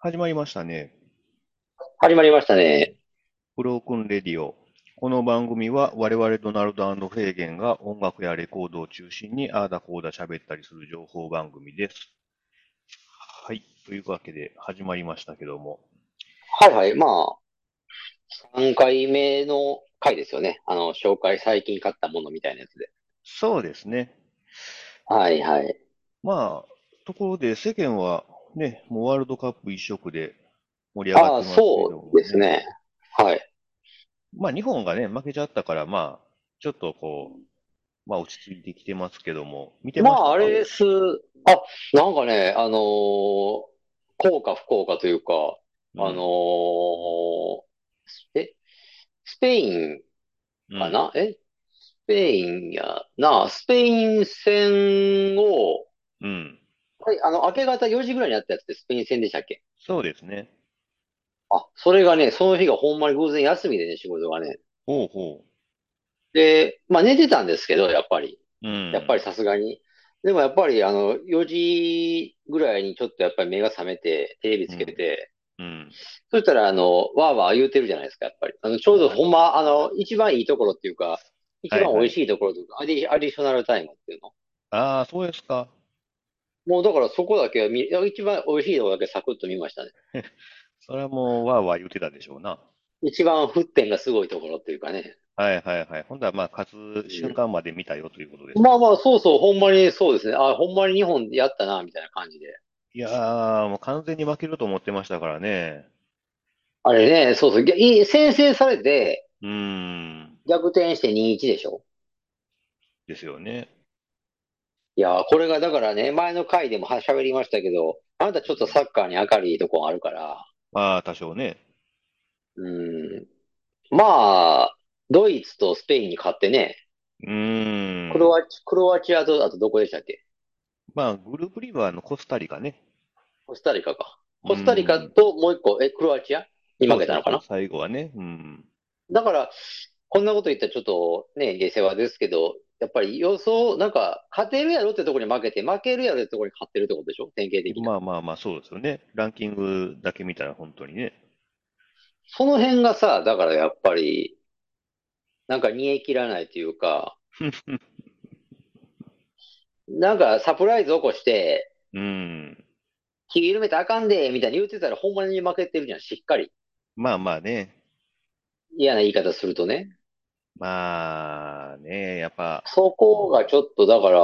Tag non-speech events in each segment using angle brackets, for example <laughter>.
始まりましたね。始まりましたね。ブロークンレディオ。この番組は我々ドナルドフェーゲンが音楽やレコードを中心にあーだこーだ喋ったりする情報番組です。はい。というわけで始まりましたけども。はいはい。まあ、3回目の回ですよね。あの、紹介、最近買ったものみたいなやつで。そうですね。はいはい。まあ、ところで世間はね、もうワールドカップ一色で盛り上がってますけどもそうですね。はい。まあ日本がね、負けちゃったから、まあ、ちょっとこう、まあ落ち着いてきてますけども、見てました？かまあ、あれです。あ、なんかね、あのー幸か不幸かというか、うん。あのーえ、スペインかな、え？スペインやな、スペイン戦を、うん。うん。はい、あの、明け方4時ぐらいにやったやつってスペイン戦でしたっけ？そうですね。あ、それがね、その日がほんまに偶然休みでね、仕事がね。ほうほで、まあ寝てたんですけど、やっぱり。う。うん。やっぱりさすがに。でもやっぱりあの、4時ぐらいにちょっとやっぱり目が覚めて、テレビつけて、うん。そしたらあの、わーわー言うてるじゃないですか、やっぱり。あの、ちょうどほんま、あの、一番いいところっていうか、一番美味しいところというか、アディ、アディショナルタイムっていうの。ああ、そうですか。もうだからそこだけは見、一番美味しいところだけサクッと見ましたね。<laughs> それはもう、わーわー言ってたでしょうな。一番沸点がすごいところっていうかね。はいはいはい。ほんだら、まあ、勝つ瞬間まで見たよということです。まあまあ、そうそう、ほんまにそうですね。あ、ほんまに日本でやったな、みたいな感じで。いやー、もう完全に負けると思ってましたからね。あれね、そうそう、い先制されて、うーん。逆転して2-1でしょですよね。いやー、これがだからね、前の回でもは喋りましたけど、あなたちょっとサッカーに明るいとこあるから、まあ、多少ね。うーん。まあ、ドイツとスペインに勝ってね、うーん。クロアチ、クロアチアと、あとどこでしたっけ？まあ、グループリーグはあのコスタリカね。コスタリカか。コスタリカともう一個、え、クロアチア？に負けたのかな？最後はね。うん。だから、こんなこと言ったらちょっとね、下世話ですけど、やっぱり予想、なんか、勝てるやろってところに負けて、負けるやろってところに勝ってるってことでしょ？典型的に。まあまあまあ、そうですよね。ランキングだけ見たら本当にね。その辺がさ、だからやっぱり、なんか煮え切らないというか、<laughs> なんかサプライズ起こして、うん。気緩めたらあかんで、みたいに言ってたらほんまに負けてるじゃん、しっかり。まあまあね。嫌な言い方するとね。まあね、やっぱ、そこがちょっと、だから、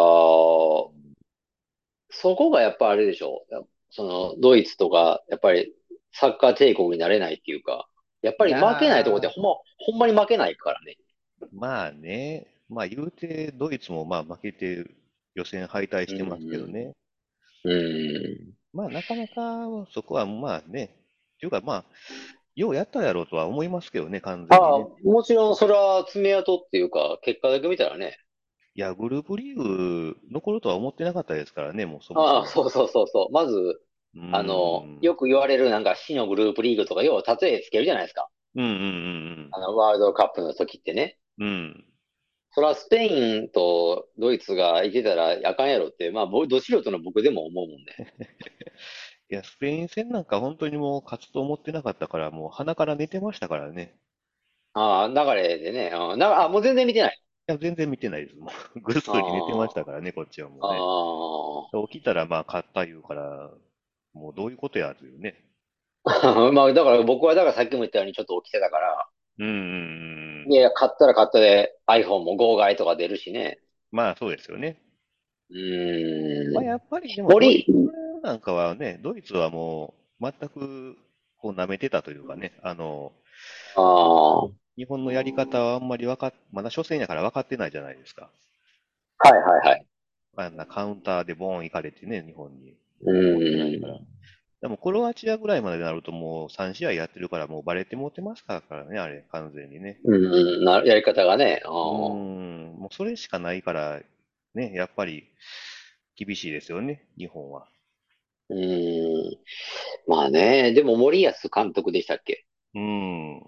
そこがやっぱあれでしょ。その、ドイツとか、やっぱりサッカー帝国になれないっていうか、やっぱり負けないところでほんま、ほんまに負けないからね。まあね、まあ言うて、ドイツもまあ負けて予選敗退してますけどね。うん。まあなかなかそこはまあね、っていうかまあ、ようやったやろうとは思いますけどね、完全ああにね。、もちろんそれは爪痕っていうか、結果だけ見たらね。いや、グループリーグ残るとは思ってなかったですからね、もうそもああ、そうそうそうそう。まず、うんあの、よく言われるなんか死のグループリーグとか、要は例えつけるじゃないですか。うんうんあの、ワールドカップの時ってね。うんうん。うん。それはスペインとドイツがいてたらあかんやろって、まあ、僕ど素人の僕でも思うもんね。<laughs> いや、スペイン戦なんか本当にもう勝つと思ってなかったから、もう鼻から寝てましたからね。ああ、流れでね。うん、なあ、もう全然見てない。いや、全然見てないです。もう、<laughs> ぐっすり寝てましたからね、こっちはもうね。あ起きたらまあ勝った言うから、もうどういうことやというね。あ。<laughs> まあ、だから僕はだからさっきも言ったようにちょっと起きてたから、うんうんうん。いや、買ったら買ったで iPhone も号外とか出るしね。まあそうですよね。うーん。まあやっぱりでも、森ドイツなんかはね、ドイツはもう全くこう舐めてたというかね、あの、ああ。日本のやり方はあんまりわかっ、まだ初戦やから分かってないじゃないですか。はいはいはい。あんなカウンターでボーン行かれてね、日本に。うーん。でもクロアチアぐらいまでなるともう3試合やってるからもうバレてもってますからね、あれ、完全にね。うん、な、やり方がね。あうあ。ん、もうそれしかないから、ね、やっぱり厳しいですよね、日本は。うーん。まあね、でも森保監督でしたっけ？うん。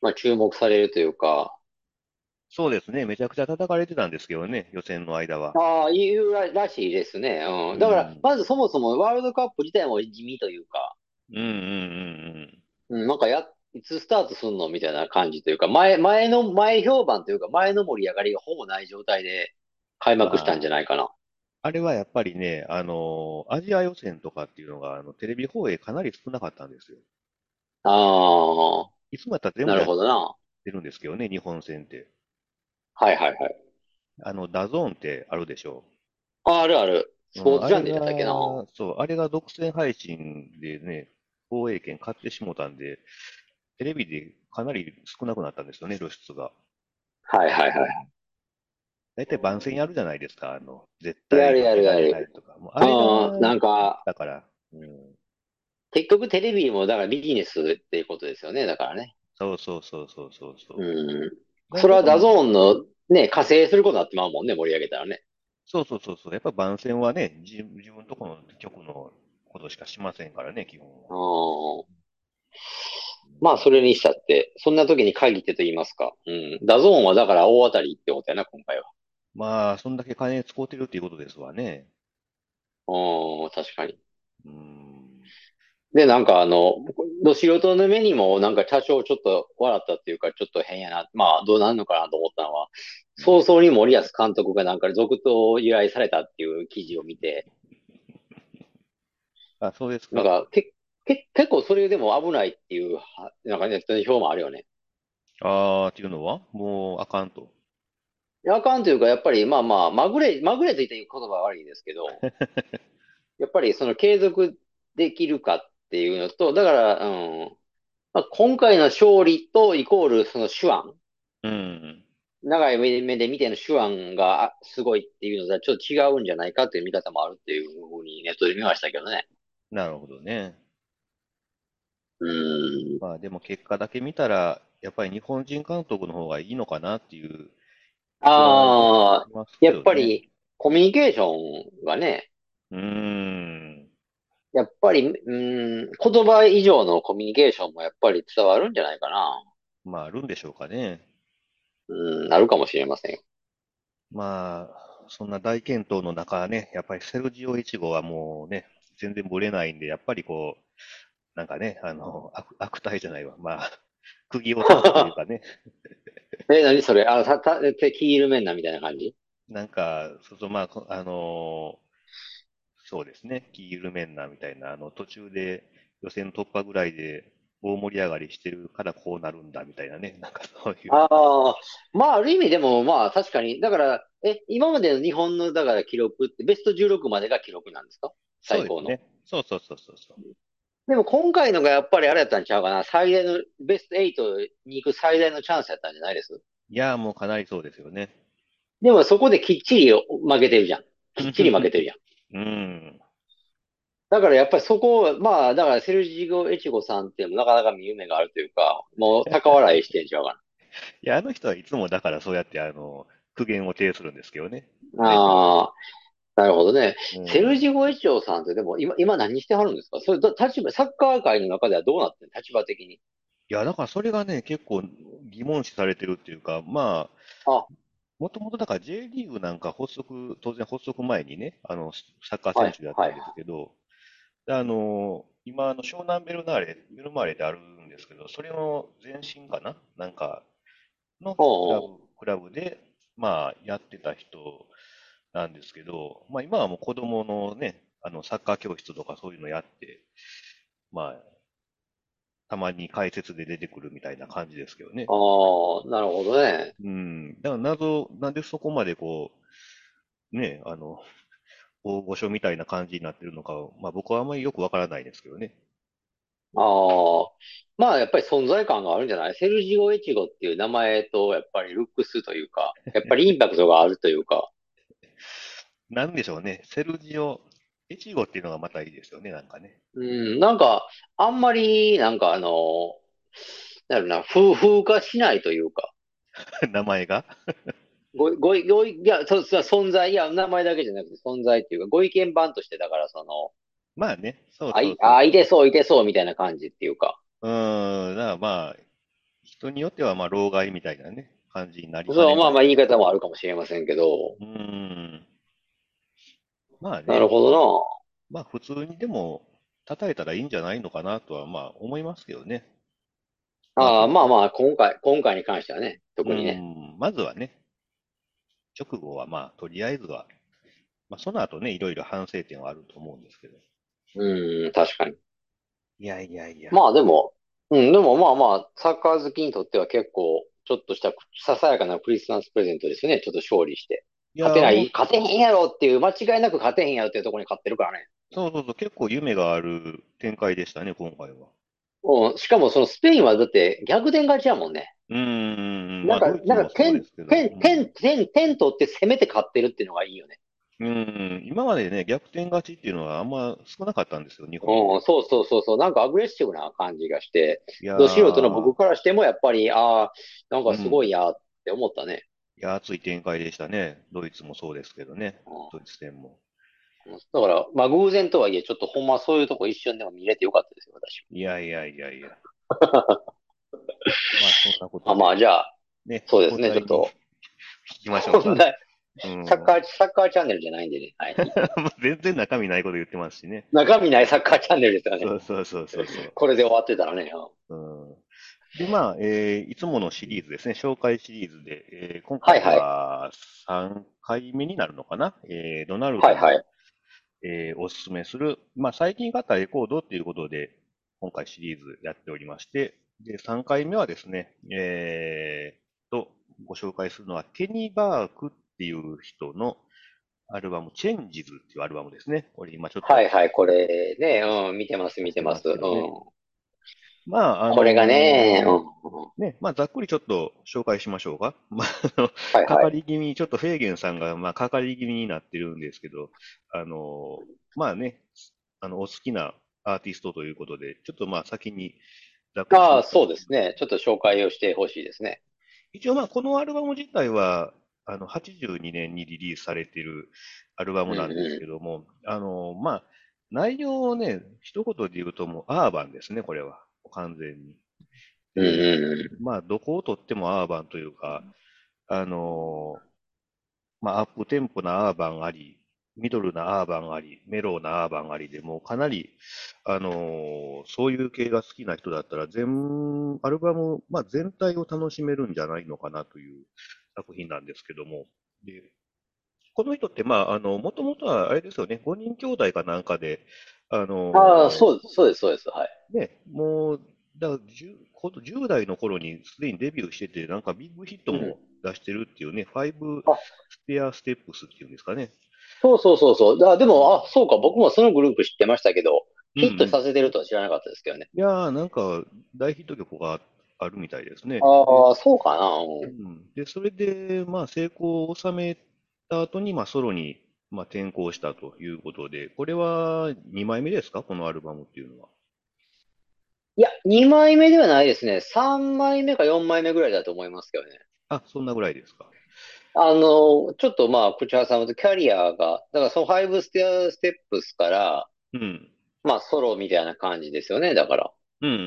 まあ注目されるというか、そうですね、めちゃくちゃ叩かれてたんですけどね、予選の間は。ああ、言うら、らしいですね。うん。だからうん、まずそもそもワールドカップ自体も地味というか、うんうんうんうん、なんかや、いつスタートすんの？みたいな感じというか、前、前の、前評判というか、前の盛り上がりがほぼない状態で開うん。幕したんじゃまあ、ないかな。あれはやっぱりね、あの、アジア予選とかっていうのが、あの、テレビ放映かなり少なかったんですよ。ああ、いつもやったら全なる部やっほどな。てるんですけどね、日本戦って。はいはいはい。あの、ダゾーンってあるでしょあ、あるある。スポーツあれチャンネルやったっけな。が、そう、あれが独占配信でね、放映権買ってしもたんで、テレビでかなり少なくなったんですよね、露出が。はいはいはい。大体番宣やるじゃないですか、あの、絶やる対やるやる。れないとか。もうあれなんか、だから、うん、結局テレビもだからビジネスっていうことですよね。だからね。そうそうそうそうそうそう。うん。それは DAZN のね、加勢することになってまうもんね、盛り上げたらね。そうそうそうそう。やっぱ番宣はね、自、自分とこの局のことしかしませんからね、基本は。ああ。まあ、それにしたって、そんな時に限ってと言いますか。うん。 DAZN はだから大当たりってことやな、今回は。まあ、そんだけ金使うてるっていうことですわね。うん、確かに。うん。で、なんかあの、ど素人の目にもなんか多少ちょっと笑ったっていうか、ちょっと変やな。まあ、どうなんのかなと思ったのは、うん早々に森保監督がなんか続投を依頼されたっていう記事を見て、あ、そうですか。なんかけ、け、結構それでも危ないっていう、はなんかね、人の表もあるよね。あーっていうのは？もうあかんと。いやあかんというか、やっぱりまあまあ、まぐれ、まぐれついていう言葉は悪いですけど、<laughs> やっぱりその継続できるかっていうのと、だから、うん、まあ、今回の勝利とイコールその手腕、うん。長い目で見ての手腕があすごいっていうのとはちょっと違うんじゃないかっていう見方もあるっていうふうにネットで見ましたけどね。なるほどね。うん。まあでも結果だけ見たら、やっぱり日本人監督の方がいいのかなっていうああ、やっ。ぱりコミュニケーションがね、うーん。やっぱり、うん、言葉以上のコミュニケーションもやっぱり伝わるんじゃないかな。まああるんでしょうかね。うん、なるかもしれませんよ。まあ、そんな大健闘の中ね、やっぱりセルジオイチゴはもうね、全然ぶれないんで、やっぱりこう、なんかね、あの、悪、悪態じゃないわ。まあ、<laughs> 釘を刺すというかね、え、何それ？あ、た、た、て、キールメンナみたいな感じ？なんか、そうそう、まあ、こあのそうですね、キールメンナーみたいな、あの、途中で予選突破ぐらいで大盛り上がりしてるからこうなるんだみたいなね、<laughs> なんかそういう。ああ、まあ、ある意味でも、まあ、確かに。だから、え、今までの日本の、だから記録って、ベスト16までが記録なんですか？最高の。そうですね。そうそうそうそうそう。でも今回のがやっぱりあれやったんちゃうかな。最大の、ベスト8に行く最大のチャンスやったんじゃないです？いやー、もうかなりそうですよね。でもそこできっちり負けてるじゃん。きっちり負けてるじゃん。<laughs> うん。だからやっぱりそこ、まあ、だからセルジゴ・エチゴさんってなかなか見夢があるというか、もう高笑いしてんちゃうか <laughs> いや、あの人はいつもだからそうやってあの、苦言を呈するんですけどね。ああ、なるほどね。うん。セルジゴ・エチゴさんってでも今、今何してはるんですか？それ、ど立場、サッカー界の中ではどうなってんの？立場的に。いや、だからそれがね、結構疑問視されてるっていうか、まあ、あ、もともとだから J リーグなんか発足、当然発足前にね、あの、サッカーはい、選手だったんですはい。けど、であの、今、あの、湘南ベルナーレ、ベルマーレであるんですけど、それの前身かな？なんか、の。クラブで、まあ、やってた人なんですけど、まあ、今はもう子供のね、あの、サッカー教室とかそういうのやって、まあ、たまに解説で出てくるみたいな感じですけどね。ああ、なるほどね。うん。だから謎、なんでそこまでこう、ね、あの、大御所みたいな感じになってるのか、まあ僕はあんまりよくわからないですけどね。ああ、まあやっぱり存在感があるんじゃない？セルジオ・エチゴっていう名前と、やっぱりルックスというか、やっぱりインパクトがあるというか、なんでしょうね。セルジオ、エチゴっていうのがまたいいですよね、なんかね。うん、なんか、あんまり、なんかあの、なんだろうな、風、風化しないというか、<laughs> 名前が？ご、ご、ご、いや、そう、そう存在、いや、名前だけじゃなくて存在っていうか、ご意見番として、だからその、まあね、そうそうそうあ、いてそそう、いてそうみたいな感じっていうか、う。ん、だからまあ、人によってはまあ、老害みたいなね、感じになりかそう。まあまあ言い方もあるかもしれませんけど、うーん、まあね、なるほどな。まあ普通にでも、叩いたらいいんじゃないのかなとは、まあ、思いますけどね。ああ、まあまあ、今回、今回に関してはね、特にうね。ん、まずはね、直後はまあ、とりあえずは、まあ、その後ね、いろいろ反省点はあると思うんですけど。うん、確かに。いやいやいや。まあでも、うん、でもまあまあ、サッカー好きにとっては結構、ちょっとしたささやかなクリスマスプレゼントですよね。ちょっと勝利して。勝てない、勝てへんやろっていう、間違いなく勝てへんやろっていうところに勝ってるからね。そうそうそう、結構夢がある展開でしたね、今回は。うん、しかもそのスペインはだって逆転勝ちやもんね。うーん、なんかまあなんか点、点、点、点取って攻めて勝ってるっていうのがいいよね。うん、うん今までね、逆転勝ちっていうのはあんま少なかったんですよ、日本。うん、そうそうそうそう。なんかアグレッシブな感じがして、素人のー僕からしてもやっぱり、ああ、なんかすごいやって思ったね。いや、熱い展開でしたね。ドイツもそうですけどね、うんドイツ戦も。だから、まあ偶然とはいえ、ちょっとほんまそういうとこ一瞬でも見れてよかったですよ、私。いやいやいやいや。<laughs> まあ、そんなことあまあ、じゃあ、ね、そうですねちょっと聞きましょうか。そんなうんサッカー、サッカーチャンネルじゃないんでね。はい。<laughs> 全然中身ないこと言ってますしね。中身ないサッカーチャンネルですよね。そうそうそうそうそう。これで終わってたらね。うんで、まあ、えーいつものシリーズですね、紹介シリーズで、えー今回は3回目になるのかな、えードナルドの、はいはい。えーおすすめする、まあ、最近買ったレコードっていうことで、今回シリーズやっておりまして、で、3回目はですね、えーと、ご紹介するのは、ケニー・バークっていう人のアルバム、チェンジズっていうアルバムですね。これ今ちょっと、はいはい、これね、うん、見てます、見てます。うん。まあ、あのこれがね、うん。ね、まあ、ざっくりちょっと紹介しましょうか。<laughs> まあ、あの、かはいはい。かり気味、ちょっとフェーゲンさんが、まあ、かかり気味になってるんですけど、あの、まあね、あの、お好きなアーティストということで、ちょっとまあ、先にざっくりああ、そうですね。ちょっと紹介をしてほしいですね。一応まあ、このアルバム自体は、あの、82年にリリースされているアルバムなんですけども、あの、まあ、内容をね、一言で言うともうアーバンですね、これは。完全に。うん。まあ、どこをとってもアーバンというか、あのーまあ、アップテンポなアーバンあり、ミドルなアーバンあり、メローなアーバンありで、もうかなり、あのーそういう系が好きな人だったら、全、アルバム、まあ、全体を楽しめるんじゃないのかなという作品なんですけども。で、この人って、まあ、あの、もともとはあれですよね、5人兄弟かなんかで、あのーああ、そう、そうです、そうです。はい。ね、もう、だから 10, この10代の頃にすでにデビューしてて、なんかビッグヒットも出してるっていうね、 Five あ Stairsteps っていうんですかね。そうそうそうそう。だでも、あ、そうか、僕もそのグループ知ってましたけど、ヒットうんさせてるとは知らなかったですけどね。いやー、なんか大ヒット曲があるみたいですね。ああ、そうかな。ううんん、で、それで、まあ、成功を収めた後に、まあ、ソロに、まあ、転向したということで、これは2枚目ですか？このアルバムっていうのは。いや、2枚目ではないですね。3枚目か4枚目ぐらいだと思いますけどね。あ、そんなぐらいですか。あの、ちょっとまあ、口挟むとキャリアが、だからその5ステアステップスから、うん。まあ、ソロみたいな感じですよね、だから。うんうん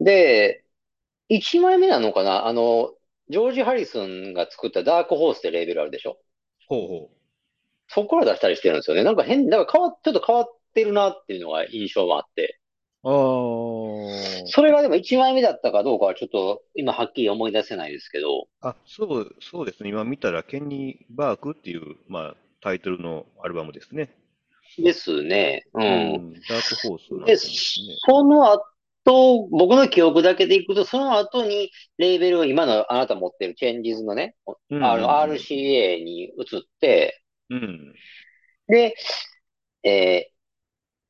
うん。で、1枚目なのかな？あの、ジョージ・ハリスンが作ったダークホースってレーベルあるでしょ？ほうほう。そこから出したりしてるんですよね。なんか変、なんか変わっ、ちょっと変わってるなっていうのが印象もあって。あー。それがでも1枚目だったかどうかはちょっと今はっきり思い出せないですけど。あ、そう、そうですね。今見たら、ケニー・バークっていう、まあ、タイトルのアルバムですね。ですね。う。うんん。ダークホースなんで、すね。その後、僕の記憶だけでいくと、その後にレーベルを今のあなた持ってるチェンジズのね、うんあの RCA に移って、うん。で、えー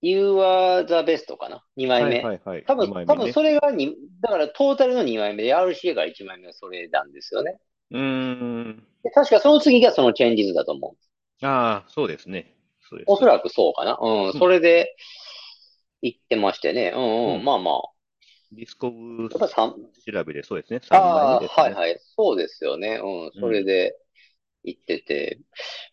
You are the best かな ?2 枚はい目。はいはい。多分、多二枚目ね分それがに、だからトータルの2枚目で RCA が1枚目はそれなんですよね。うーん。で確かその次がそのチェンジズだと思う。ああ、そうですね。そうです。おそらくそうかな？うん、それで言ってましてね。うんう。うんんまあまあ。ディスコブやっぱ三調べでそうですね。3枚ああ、目ですね。はいはい。そうですよね。うん。それで言ってて。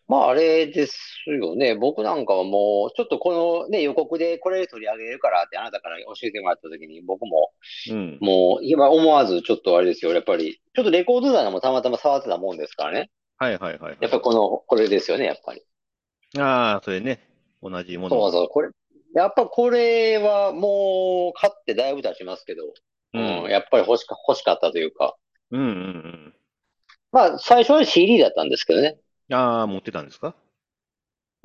まああれですよね。僕なんかはもう、ちょっとこのね、予告でこれ取り上げるからってあなたから教えてもらった時に僕も、うん。もう今思わずちょっとあれですよ。やっぱり、ちょっとレコード棚もたまたま触ってたもんですからね。はいはいはい。やっぱりこの、これですよね、やっぱり。ああ、それね。同じものをそうそう、これ、やっぱこれはもう買ってだいぶ経ちますけど、ううん、ん。やっぱり欲しか、欲しかったというか。うんうんまあ、最初は CD だったんですけどね。うん。ああ、持ってたんですか？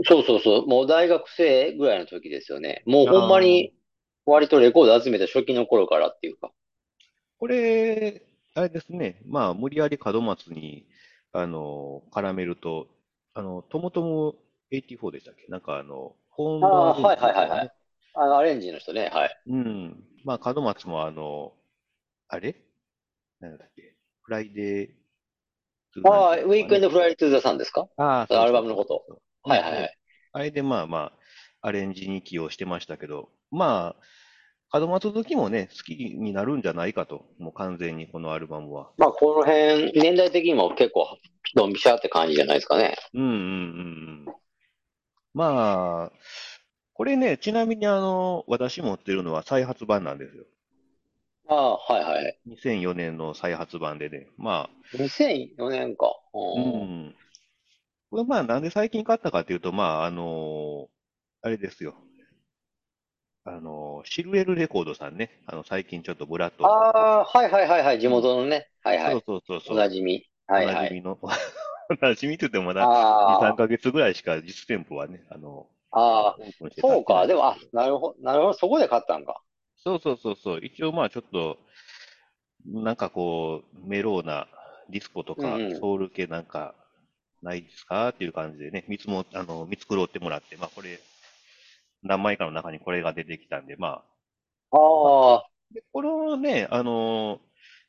そうそうそう。もう大学生ぐらいの時ですよね。もうほんま。に割とレコード集めた初期の頃からっていうか。これ、あれですね。まあ、無理やり門松に、あの、絡めると、あの、ともとも84でしたっけ？なんかあの、ホーンああ、はい。はいはいはい。あの、アレンジの人ね。はい。うん。まあ、角松もあの、あれ？なんだっけ？フライデーああ、 Weekend Fly to the Sun ですかああ、アルバムのこと。はいはいはい。あれでまあまあ、アレンジに起用してましたけど、まあ、角松好きもね、好きになるんじゃないかと。もう完全にこのアルバムは。まあ、この辺、年代的にも結構、ドンピシャって感じじゃないですかね。うんうんうんうん。まあ、これね、ちなみにあの、私持ってるのは再発版なんですよ。ああ、はいはい。2004年の再発版でね。まあ、2004年か。ううん。ん。これまあ、なんで最近買ったかっていうと、まあ、あのあれですよ。あのシルエルレコードさんね。あの、最近ちょっとブラッド。ああ、はいはいはいはい。地うん。元のね。はいはそうい。そうそうそう。おなじみ。はおいはい。なじみの、<laughs> おなじみって言ってもまだ2、3ああ、ヶ月ぐらいしか実店舗はね、あの、ああ、そうか。でも、あ。なるほど、なるほど。そこで買ったんか。そうそうそうそう。一応まあちょっと、なんかこう、メローなディスコとかうんうん。ソウル系なんかないですかっていう感じでね、見つも、あの、見繕ってもらって、まあこれ、何枚かの中にこれが出てきたんで、まあ、まあ、ああ、で、このね、あの、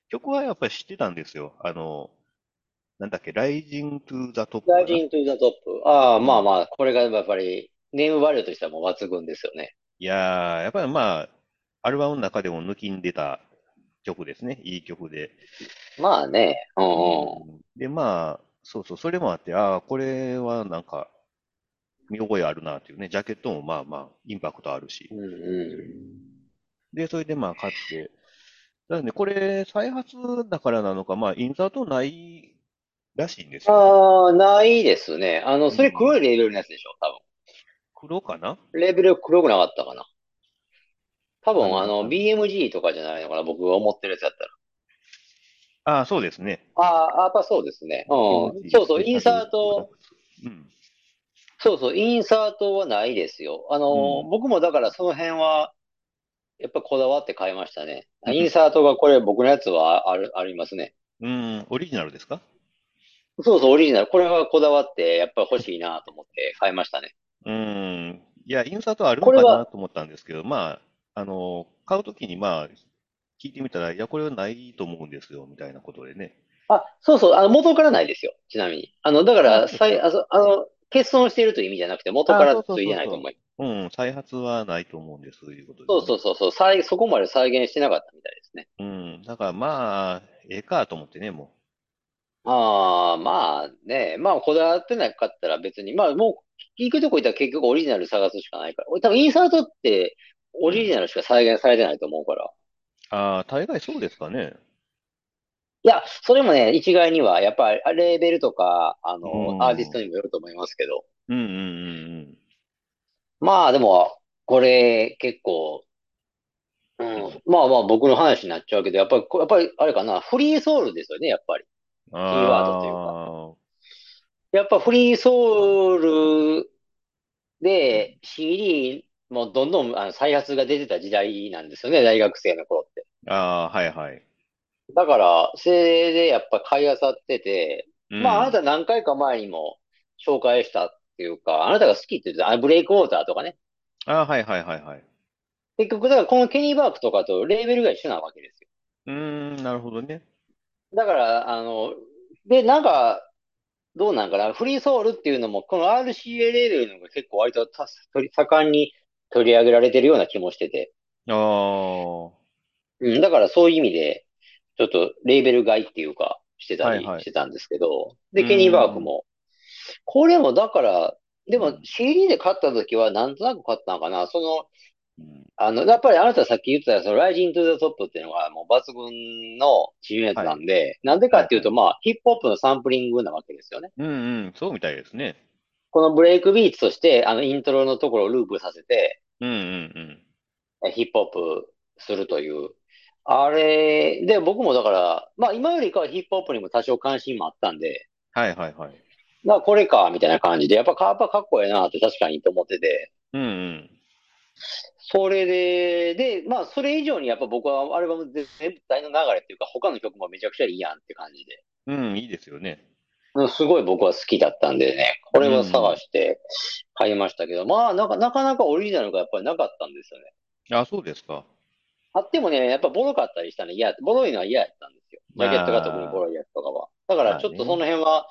曲はやっぱり知ってたんですよ。あの、なんだっけ、Rising to the Top かな。ライジントゥザトップ。ああ、うん。まあまあ、これがやっぱり、ネームバリューとしてはもう抜群ですよね。いやー、やっぱりまあ、アルバムの中でも抜きんでた曲ですね。いい曲で。まあね。ううんうん。ん。で、まあ、そうそう、それもあって、ああ、これはなんか、見覚えあるなっていうね。ジャケットもまあまあ、インパクトあるし。うんうん。で、それでまあ買って。ただね、これ、再発だからなのか、まあ、インサートないらしいんですよね。ああ、ないですね。あの、うそれ黒いん。レーベルのやつでしょ、多黒かな？分。レーベル黒くなかったかな。多あ分、あの、BMG とかじゃないのかな、僕が思ってるやつやったら。ああ、そうですね。ああ、やっぱそうですね。うん。そうそう、インサート。そうそう、インサートはないですよ。あうの、ん。僕もだからその辺は、やっぱこだわって買いましたね。うインん。サートがこれ僕のやつはある、ありますね。うんオリジナルですか？そうそう、オリジナル。これはこだわって、やっぱり欲しいなと思って買いましたね。うん。いや、インサートあるんこれは、かなと思ったんですけど、まあ、あの、買うときにまあ、聞いてみたら、いや、これはないと思うんですよ、みたいなことでね。あ、そうそう、あの、元からないですよ。ちなみに。あの、だかあ、ら、さい、か。あそ、あの、欠損しているという意味じゃなくて、元かあ、らそうそうついてそうそないと思い。う。うん、再発はないと思うんです、ということでそうね。そうそうそう、再、そこまで再現してなかったみたいですね。うん。だからまあ、ええかと思ってね、もああ、まあね、まあこだわってなかったら別に、まあもう行くとこ行ったら結局オリジナル探すしかないから。俺多分インサートって。オリジナルしか再現されてないと思うから。ああ、大概そうですかね。いや、それもね、一概にはやっぱりレーベルとか、あうの、アーティストん。にもよると思いますけど。うんうんうんまあでも、これ結構、ううん。うん。ん、まあまあ僕の話になっちゃうけど、やっぱり、こやっぱりあれかな、フリーソウルですよね、やっぱり。キーワードというか。やっぱフリーソウルうん。で CD もどんどんあの再発が出てた時代なんですよね、大学生の頃って。ああ、はいはい。だから、それでやっぱ買い漁ってて、う。まああなた何回か前にも紹介したっていうか、あなたが好きって言ってた、あブレイクウォーターとかね。ああ、はいはいはいはい。結局、だからこのケニー・バークとかとレーベルが一緒なわけですよ。うーん、なるほどね。だから、あの、で、なんか、どうなんかな、フリーソウルっていうのも、この RCA レーベルのが結構割と盛んに取り上げられてるような気もしてて。ああ、うん、だからそういう意味で、ちょっとレーベル買いっていうか、してたりはいはい。してたんですけど、うで、ケニー・バークも、これもだから、でもうん、CD で買った時はなんとなく買ったのかな、その、うん。あの、やっぱりあなたさっき言ってた、その、Rising to the Top っていうのがもう抜群の知名度は。ないんで、なんでかはいっていうと、はい。まあ、ヒップホップのサンプリングなわけですよね。うんうん、そうみたいですね。このブレイクビーツとして、あの、イントロのところをループさせて、うんうんえヒップホップするという。あれ、で、僕もだから、まあ今よりかはヒップホップにも多少関心もあったんで、はいはいはい。まあこれか、みたいな感じで、やっぱか、やっぱかっこええなって確かにと思ってて、うんうん。それで、で、まあそれ以上にやっぱ僕はアルバム全体の流れっていうか、他の曲もめちゃくちゃいいやんって感じで。うん、いいですよね。うんすごい僕は好きだったんでね、これは探して買いましたけど、まあなかなかなかオリジナルがやっぱりなかったんですよね。あ、そうですか。あってもね、やっぱボロかったりしたね、嫌、ボロいのは嫌やったんですよ。ジャケットが特にボロいやつとかは。だからちょっとその辺は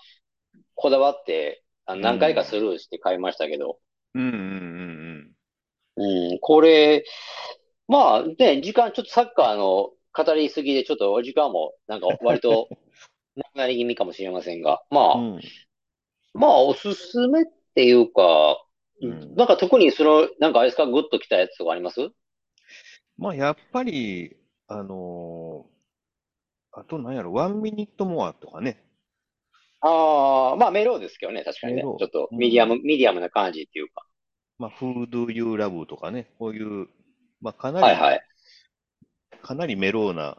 こだわって、あの何回かスルーして買いましたけど。うんうんうんうん。うん、これ、まあね、時間ちょっとサッカーの語りすぎでちょっとお時間もなんか割となくなり気味かもしれませんが、まあ、うん。まあおすすめっていうか、うん。なんか特にその、なんかあれですか、グッときたやつとかあります？まあ、やっぱり、あのーあと何やろ、 One Minute More とかね。ああ、まあメロウですけどね、確かにね。ちょっとうん。ミディアム、ミディアムな感じっていうか。まあ、Who Do You Love とかね。こういう、まあ、かなり、はいはい。かなりメローな。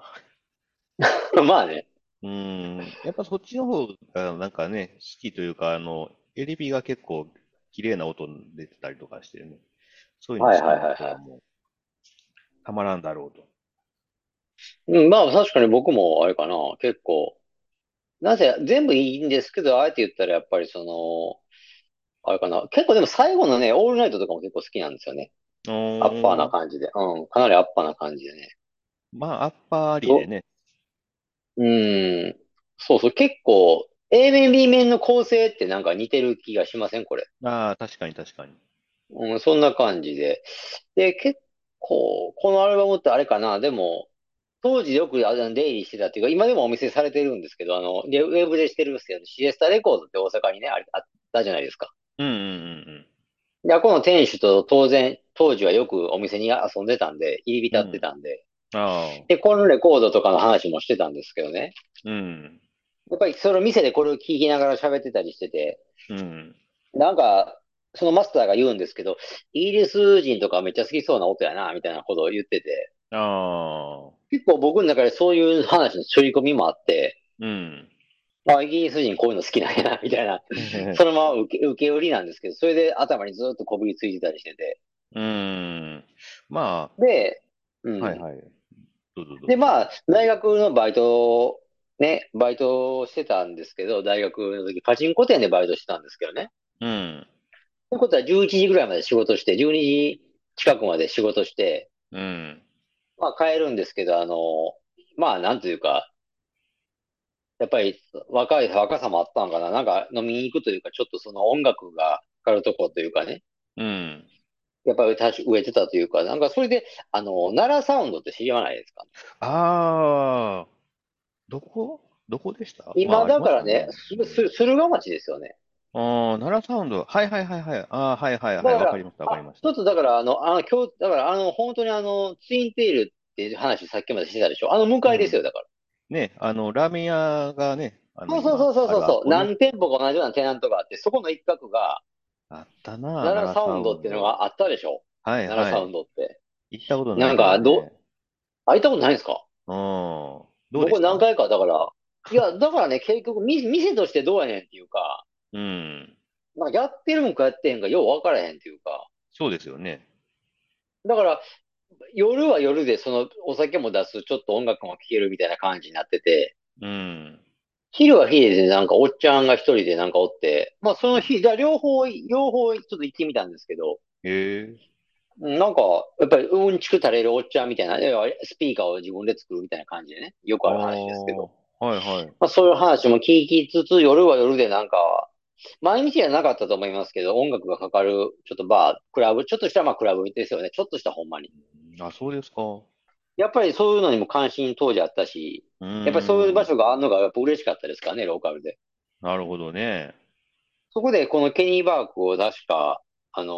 <laughs> まあね。うん。やっぱそっちの方がなんかね、好きというか、あの、エレピが結構綺麗な音出てたりとかしてね。そういうのはい好きなはいはいはい。人はもうたまらんだろうと。うん、まあ確かに僕もあれかな、結構。なぜ、全部いいんですけど、あえて言ったらやっぱりその、あれかな。結構でも最後のね、オールナイトとかも結構好きなんですよね。おアッパーなー、感じで。うん、かなりアッパーな感じでね。まあ、アッパーありど、でね。うん、そうそう、結構、A 面 B 面の構成ってなんか似てる気がしません？これ。ああ、確かに確かに。うん、そんな感じで。で、結構、このアルバムってあれかな、でも、当時よくあの出入りしてたっていうか、今でもお見せされてるんですけど、あの、でウェブでしてるんですけど、シエスタレコードって大阪にね、あれあったじゃないですか。うんうんで、この店主と当然、当時はよくお店に遊んでたんで、入りうんうん。浸ってたんで、で、このレコードとかの話もしてたんですけどね。うん。やっぱりその店でこれを聞きながら喋ってたりしてて、うん。なんか、そのマスターが言うんですけど、イギリス人とかめっちゃ好きそうな音やな、みたいなことを言ってて、ああ、結構僕の中でそういう話の刷り込みもあって、うん。あ、イギリス人こういうの好きなんやな、みたいな、<laughs> そのまま受け、受け売りなんですけど、それで頭にずっとこびりついてたりしてて。うん。まで、うあ、はいん。はい。で、ぞ。まあ、大学のバイト、ね、バイトをしてたんですけど、大学の時、パチンコ店でバイトしてたんですけどね。うん。ということは11時ぐらいまで仕事して、12時近くまで仕事して、うん。まあ帰るんですけど、あの、まあなんというか、やっぱり若い、若さもあったのかな。なんか飲みに行くというか、ちょっとその音楽がかかるところというかね。うん。やっぱり植えてたというか、なんかそれで、あの、奈良サウンドって知らないですか？ああ、どこ？どこでした？まあ、今。だからね、す、す、駿河町ですよね。ああ、奈良サウンド。はいはいはいはい。ああ、はいはいはい。わかりましたわかりあ、ました。ちょっとだから、あの、あの、今日、だから、あの、本当にあの、ツインテールっていう話さっきまでしてたでしょ？あの向かうん。いですよ、だから。ね、あの、ラーメン屋がね、そうそうそうそうあそう。何店舗か同じようなテナントがあって、そこの一角が、あったな、奈良サウンドっていうの。があったでしょ？はい奈良サウンはい。ドって。行ったことないなんか、ど、けどね。開いたことないんですか？うん。どう僕何回か、だから、いや、だからね、結局、み、店としてどうやねんっていうか、うん。まあ、やってるんかやってへんか、よう分からへんっていうか、そうですよね。だから、夜は夜で、その、お酒も出す、ちょっと音楽も聴けるみたいな感じになってて、うん。昼は昼でなんかおっちゃんが一人でなんかおって、まあその日、だ両方、両方ちょっと行ってみたんですけど、へえ。なんか、やっぱりうんちく垂れるおっちゃんみたいな、スピーカーを自分で作るみたいな感じでね、よくあある話ですけあ、ど、はいはい。まあそういう話も聞きつつ、夜は夜でなんか、毎日じゃなかったと思いますけど、音楽がかかる、ちょっとバー、クラブ、ちょっとしたまあクラブですよね。ちょっとしたほんまに。あ、そうですか。うやっぱりそういうのにも関心当時あったし、ーやっぱりそういう場ん。所があるのがやっぱ嬉しかったですからね、ローカルで。なるほどね。そこでこのケニー・バークを確か、あのー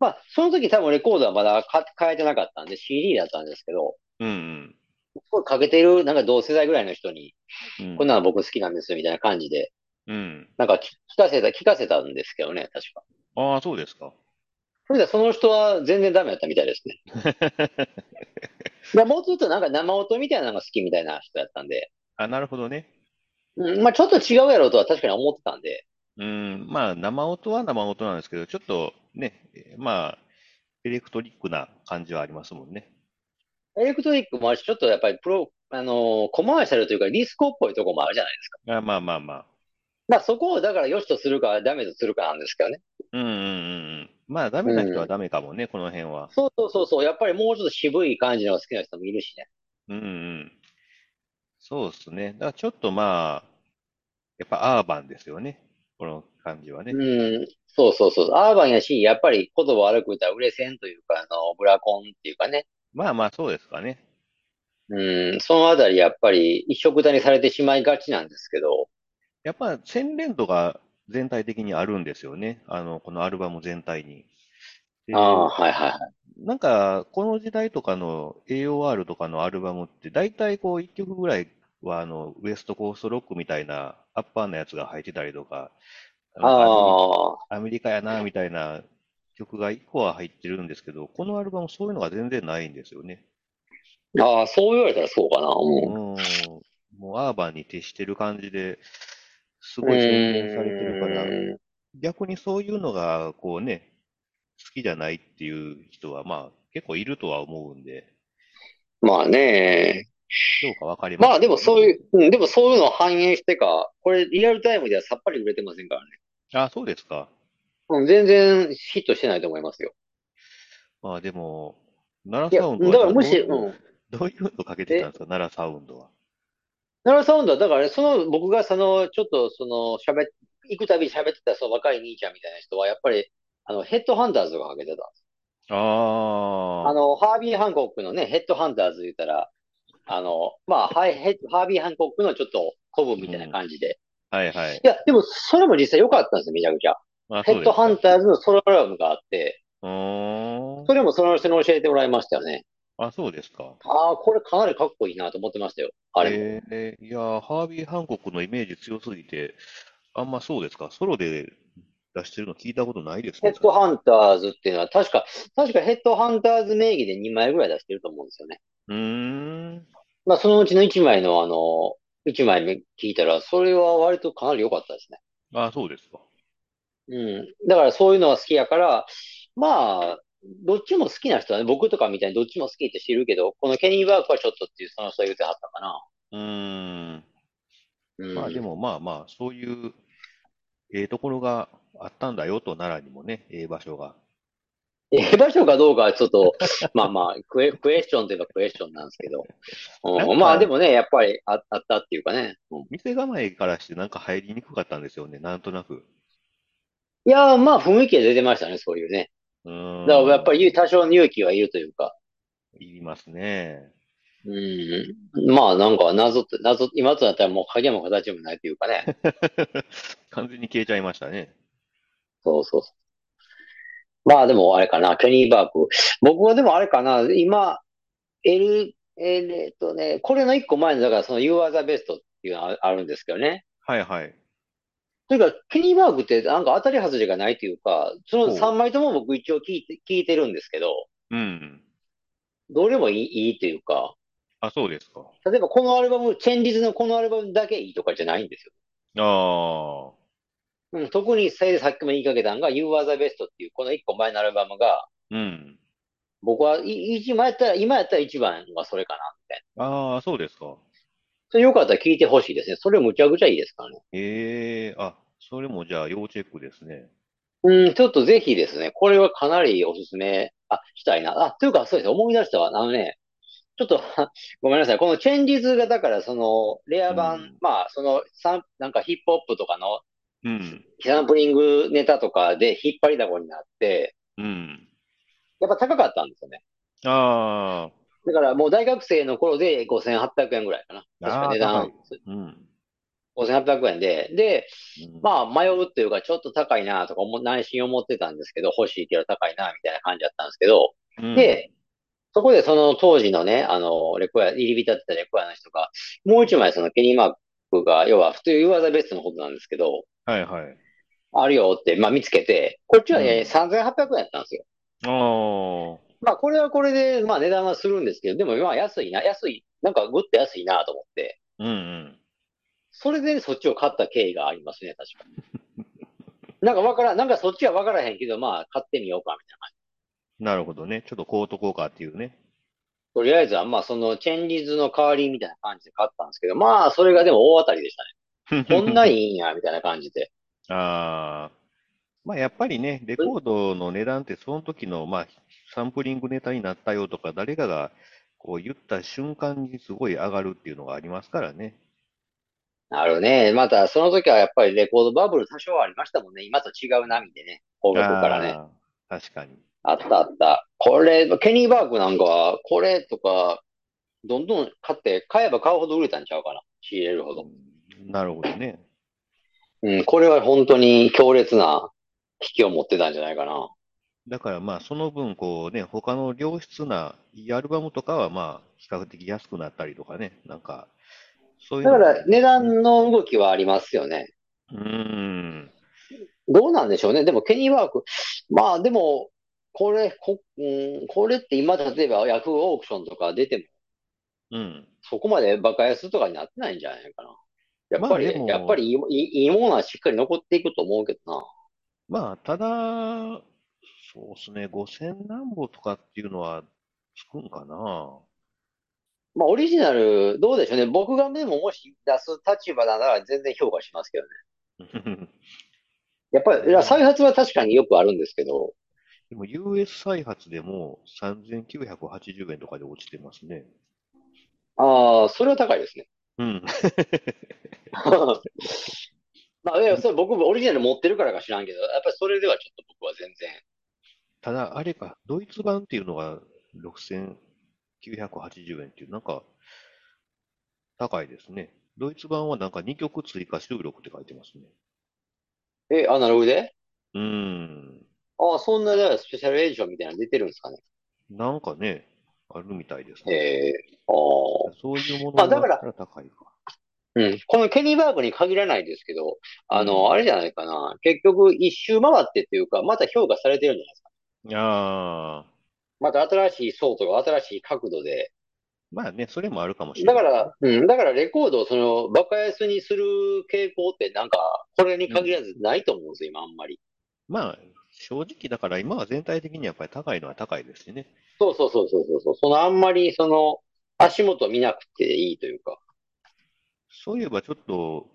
まあ、その時多分レコードはまだか買えてなかったんで CD だったんですけど、うんこれかけてるなんか同世代ぐらいの人に、うん。うん。こんなの僕好きなんですよみたいな感じで、うん。なんか聞かせた、聞かせたんですけどね、確か。ああ、そうですか。それではその人は全然ダメだったみたいですね。<laughs> でもうちょっとなんか生音みたいなのが好きみたいな人だったんで、あ、なるほどね。うん、まあちょっと違うやろうとは確かに思ってたんで、うん、まあ、生音は生音なんですけど、ちょっとね、えまあ、エレクトリックな感じはありますもんね。エレクトリックもあるし、ちょっとやっぱりプロ、あのーコマーシャルというかディスコっぽいとこもあるじゃないですか。あ、まあまあまあ。まあそこをだから良しとするかダメとするかなんですけどね。うんうんうんうん。まあ、ダメな人はダメかもね、この辺は。そうそうそうそう、やっぱりもうちょっと渋い感じのが好きな人もいるしね。うんうん。そうですね。だからちょっとまあ、やっぱアーバンですよね。この感じはね。うん、そうそうそう。アーバンやし、やっぱり言葉悪く言ったら売れ線というか、あの、ブラコンっていうかね。まあまあ、そうですかね。うん、そのあたりやっぱり一色たにされてしまいがちなんですけど、やっぱ洗練度が全体的にあるんですよね。あの、このアルバム全体に。でああ、はいはいはい。なんか、この時代とかの AOR とかのアルバムって、大体こう、一曲ぐらいは、あの、ウエストコーストロックみたいな、アッパーなやつが入ってたりとか、ああ、アメリカやな、みたいな曲が一個は入ってるんですけど、このアルバムそういうのが全然ないんですよね。ああ、そう言われたらそうかな。ううん。ん。もうアーバンに徹してる感じで、すごい洗練されてるから、う逆にそういうのが、こうね、好きじゃないっていう人は、まあ、結構いるとは思うんで、まあね。どうかわかりませんまあでもそういう、うん、でもそういうのを反映してか、これリアルタイムではさっぱり売れてませんからね。あ、そうですか。うん、全然ヒットしてないと思いますよ。まあでも、奈良サウンドはだからむしろ、どういううん。どういうのかけてたんですか、奈良サウンドは。奈良サウンドは、だからね、その、僕がその、ちょっとその、喋っ、行くたびに喋ってたその若い兄ちゃんみたいな人は、やっぱり、あの、ヘッドハンターズがかけてた。ああの、ハービー・ハンコックのね、ヘッドハンターズ言ったら、あの、まあ、はい、ヘッハービー・ハンコックのちょっと古文みたいな感じで。あ、はいはい。いや、でも、それも実際良かったんですよ、めちゃくちゃ。あ、ヘッドハンー。ターズのソロアルバムがあって。それもその人に教えてもらいましたよね。あ、そうですか。ああ、これかなりかっこいいなと思ってましたよ。あれも。えー、いやー、ハービー・ハンコックのイメージ強すぎて、あんまそうですか。ソロで出してるの聞いたことないですね。ヘッドハンターズっていうのは、確か、確かヘッドハンターズ名義で2枚ぐらい出してると思うんですよね。うーん。まあ、そのうちの1枚のあの、1枚目聞いたら、それは割とかなり良かったですね。あ、そうですか。うん。だからそういうのが好きやから、まあ、どっちも好きな人はね、僕とかみたいにどっちも好きって知るけど、このケニー・バークはちょっとっていうその人が言ってはったかな。うーん。うん。まあでもまあまあ、そういう、ええところがあったんだよと、奈良にもね、ええ場所が。ええ場所かどうかはちょっと、<laughs> まあまあ、クエ、クエスチョンといえばクエスチョンなんですけど。うん、まあでもね、やっぱりあ、あったっていうかね。うん、店構えからしてなんか入りにくかったんですよね、なんとなく。いやー、まあ雰囲気が出てましたね、そういうね。うーん。だからやっぱり多少の勇気はいるというか。いりますね。うん。まあなんか謎って、謎、今となったらもう影も形もないというかね。<laughs> 完全に消えちゃいましたね。そうそうそう。まあでもあれかな、ケニー・バーク。僕はでもあれかな、今、L、えっとね、これの一個前の、だからその You Are the Best っていうのがあるんですけどね。はいはい。というか、ケニー・バークってなんか当たり外れがないというか、そのほう3枚とも僕一応聞いて、聞いてるんですけど、うん。どれもいい、いいというか、あ、そうですか。例えばこのアルバム、チェンリズのこのアルバムだけいいとかじゃないんですよ。ああ。うん、特にさっきも言いかけたのが You Are the Best っていうこの一個前のアルバムが、うん。僕はい一番やったら、今やったら一番はそれかな、みたいな。ああ、そうですか。それよかったら聞いてほしいですね。それむちゃくちゃいいですからね。ええあ、それもじゃあ要チェックですね。うん、ちょっとぜひですね、これはかなりおすすめ、あ、したいな。あ、というかそうです。思い出したわ。あのね、ちょっと <laughs> ごめんなさい。このチェンジズがだからその、レア版、うんまあ、その、サンなんかヒップホップとかのうん。サンプリングネタとかで引っ張りだこになって、うん。やっぱ高かったんですよね。あだからもう大学生の頃で5800円ぐらいかな。確か値段うん。5800円で、で、うんまあ迷うっていうかちょっと高いなとか思内心思ってたんですけど、欲しいけど高いなみたいな感じだったんですけど、うん、で、そこでその当時のね、あの、レコヤ、入り浸ってたレコヤの人が、もう一枚そのケニーマークが、要は普通ユーアザベストのことなんですけど、はいはい。あるよって、まあ見つけて、こっちはね、うん3800円やったんですよ。ああ、まあこれはこれで、まあ値段はするんですけど、でもまあ安いな、安い、なんかぐっと安いなと思って、うんうん。それでそっちを買った経緯がありますね、確か。<laughs> なんかわからん、なんかそっちはわからへんけど、まあ買ってみようか、みたいな感じ。なるほどね。ちょっとこうとこうかっていうね。とりあえずは、まあそのチェンリズの代わりみたいな感じで買ったんですけど、まあそれがでも大当たりでしたね。<laughs> こんないいんや、みたいな感じで。<laughs> ああ、まあやっぱりね、レコードの値段ってその時の、まあ、サンプリングネタになったよとか、誰かがこう言った瞬間にすごい上がるっていうのがありますからね。なるね。また、その時はやっぱりレコードバブル多少ありましたもんね。今と違う波でね。方角からね。確かに。あったあった。これ、ケニーバーグなんかは、これとか、どんどん買って、買えば買うほど売れたんちゃうかな。仕入れるほど。なるほどね。うん、これは本当に強烈な機器を持ってたんじゃないかな。だからまあその分こうね、他の良質ないいアルバムとかはまあ比較的安くなったりとかね、なんかそういうだから値段の動きはありますよね。うーん、どうなんでしょうね。でもケニーワーク、まあでも、これ、こ、うん、これって今例えばヤフーオークションとか出ても、うん。そこまでバカ安とかになってないんじゃないかな。やっまあり、やっぱも、りいい、いいいいものはしっかり残っていくと思うけどな。まあただ、そうですね、5000何歩とかっていうのはつくんかな？まあオリジナル、どうでしょうね。僕がでももし出す立場なら全然評価しますけどね。<laughs> やっぱり、再発は確かによくあるんですけど、でも US 再発でも3980円とかで落ちてますね。ああ、それは高いですね。うん。<laughs> まあ、いや、それ僕もオリジナル持ってるからか知らんけど、やっぱりそれではちょっと僕は全然。ただ、あれか、ドイツ版っていうのが6980円っていう、なんか高いですね。ドイツ版はなんか2曲追加収録って書いてますね。え、アナログでうーん。ああ、そんな、じゃあスペシャルエディションみたいなの出てるんですかね。なんかね、あるみたいですえね。えああ。そういうもまあ、だから、高いか。うん。このケニーバーグに限らないですけど、あの、あうん。れじゃないかな。結局、一周回ってっていうか、また評価されてるんじゃないですか。ああ、また新しい層とか新しい角度で。まあね、それもあるかもしれ。だから、うん。だからレコードをその、バカ安にする傾向ってなんか、これにうん。限らずないと思うんですよ、今あんまり。まあ、正直だから今は全体的にやっぱり高いのは高いですしね。そうそうそうそうそうそう。そのあんまりその、足元見なくていいというか。そういえばちょっと、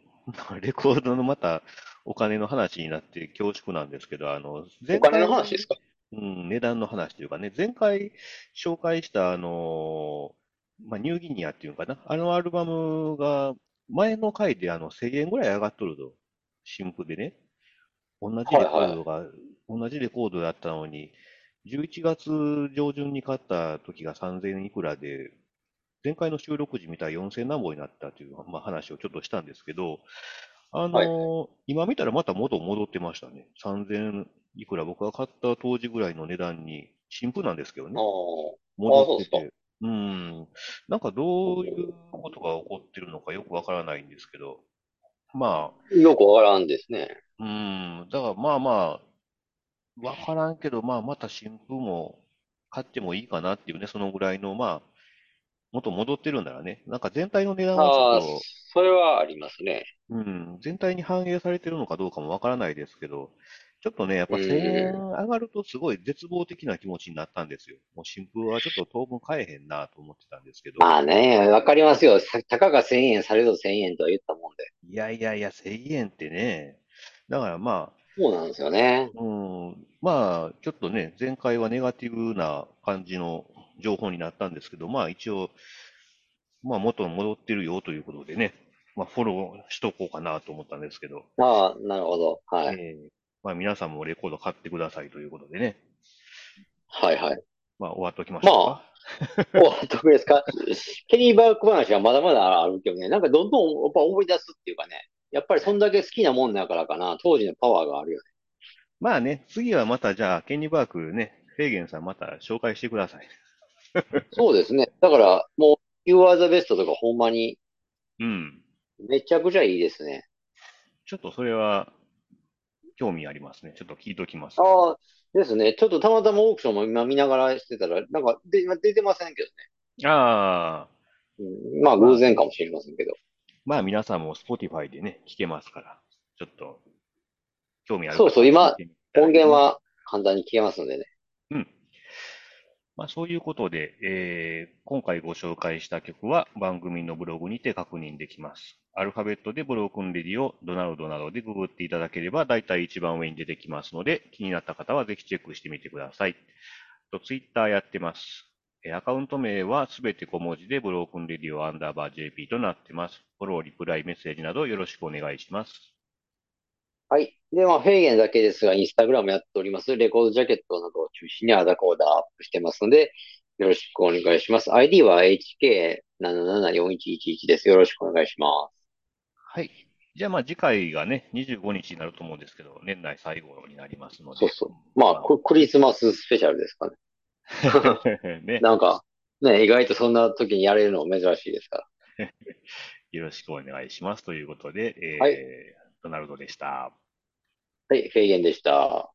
レコードのまたお金の話になって恐縮なんですけど、あの、前お金の回、話ですか？うん、値段の話というかね、前回紹介したあの、まあ、ニューギニアっていうのかな、あのアルバムが前の回であの1000円ぐらい上がっとると、新譜でね、同じレはいはコードが、同じレコードだったのに、11月上旬に買った時が3000いくらで、前回の収録時見たら4000何本になったという、まあ、話をちょっとしたんですけど、あい。はい。のー今見たらまた元戻ってましたね。3000いくら僕が買った当時ぐらいの値段に、新譜なんですけどあね、戻。ってて、うん、なんかどういうことが起こってるのかよくわからないんですけど、まあ、よくわからんですね。うん、だからまあまあ、わからんけど、まあまた新譜も買ってもいいかなっていうね、そのぐらいの、まあ、元戻ってるんならね、なんか全体の値段はちょっと、それはありますね。うん、全体に反映されてるのかどうかもわからないですけど、ちょっとね、やっうぱ1000円ん。上がるとすごい絶望的な気持ちになったんですよ。もう新風はちょっと当分買えへんなと思ってたんですけど、まあね、わかりますよ。さたかが1000円、されど1000円とは言ったもんで。いやいやいや、1000円ってね、だからまあ、そうなんですよね。うん、まあ、ちょっとね、前回はネガティブな感じの情報になったんですけど、まあ一応、まあ元に戻ってるよということでね、まあフォローしとこうかなと思ったんですけど、ああ、なるほど。はい。ええまあ皆さんもレコード買ってくださいということでね、はいはい。まあ終わっときましまあ、ょうか。お、得ですか？<laughs> ケニーバーク話はまだまだあるけどね。なんかどんどんやっぱ思い出すっていうかね。やっぱりそんだけ好きなもんだからかな。当時のパワーがあるよね。まあね、次はまたじゃあ、ケンニーバークね、フェーゲンさんまた紹介してください。<laughs> そうですね。だから、もう、You are the best とかほんまにうん。めちゃくちゃいいですね。ちょっとそれは興味ありますね。ちょっと聞いときます。ああ、ですね。ちょっとたまたまオークションも今見ながらしてたら、なんかで、今出てませんけどね。ああ、うん、まあ偶然かもしれませんけど。まあ皆さんも Spotify でね、聞けますから、ちょっと、興味あるそうそう方今音源は簡単に聞けますんでね。まあ、そういうことで、えー今回ご紹介した曲は番組のブログにて確認できます。アルファベットでブロークンレディをドナルドなどでググっていただければ、だいたい一番上に出てきますので、気になった方はぜひチェックしてみてください。と、ツイッターやってます。アカウント名はすべて小文字でブロークンレディオアンダーバー JP となってます。フォロー、リプライ、メッセージなどよろしくお願いします。はい。で、まあ、フェーゲンだけですが、インスタグラムやっております。レコードジャケットなどを中心にアダコーダーアップしてますので、よろしくお願いします。ID は HK774111 です。よろしくお願いしまはい。じゃあまあ次回がね、25日になると思うんですけど、年内最後になりますので。そうそうす。まあ、ククリスマススペシャルですかね。<laughs> ね、なんか、ね、意外とそんな時にやれるの珍しいですから。<laughs> よろしくお願いします。ということで、えーはいドナルドでした。はい、フェイゲンでした。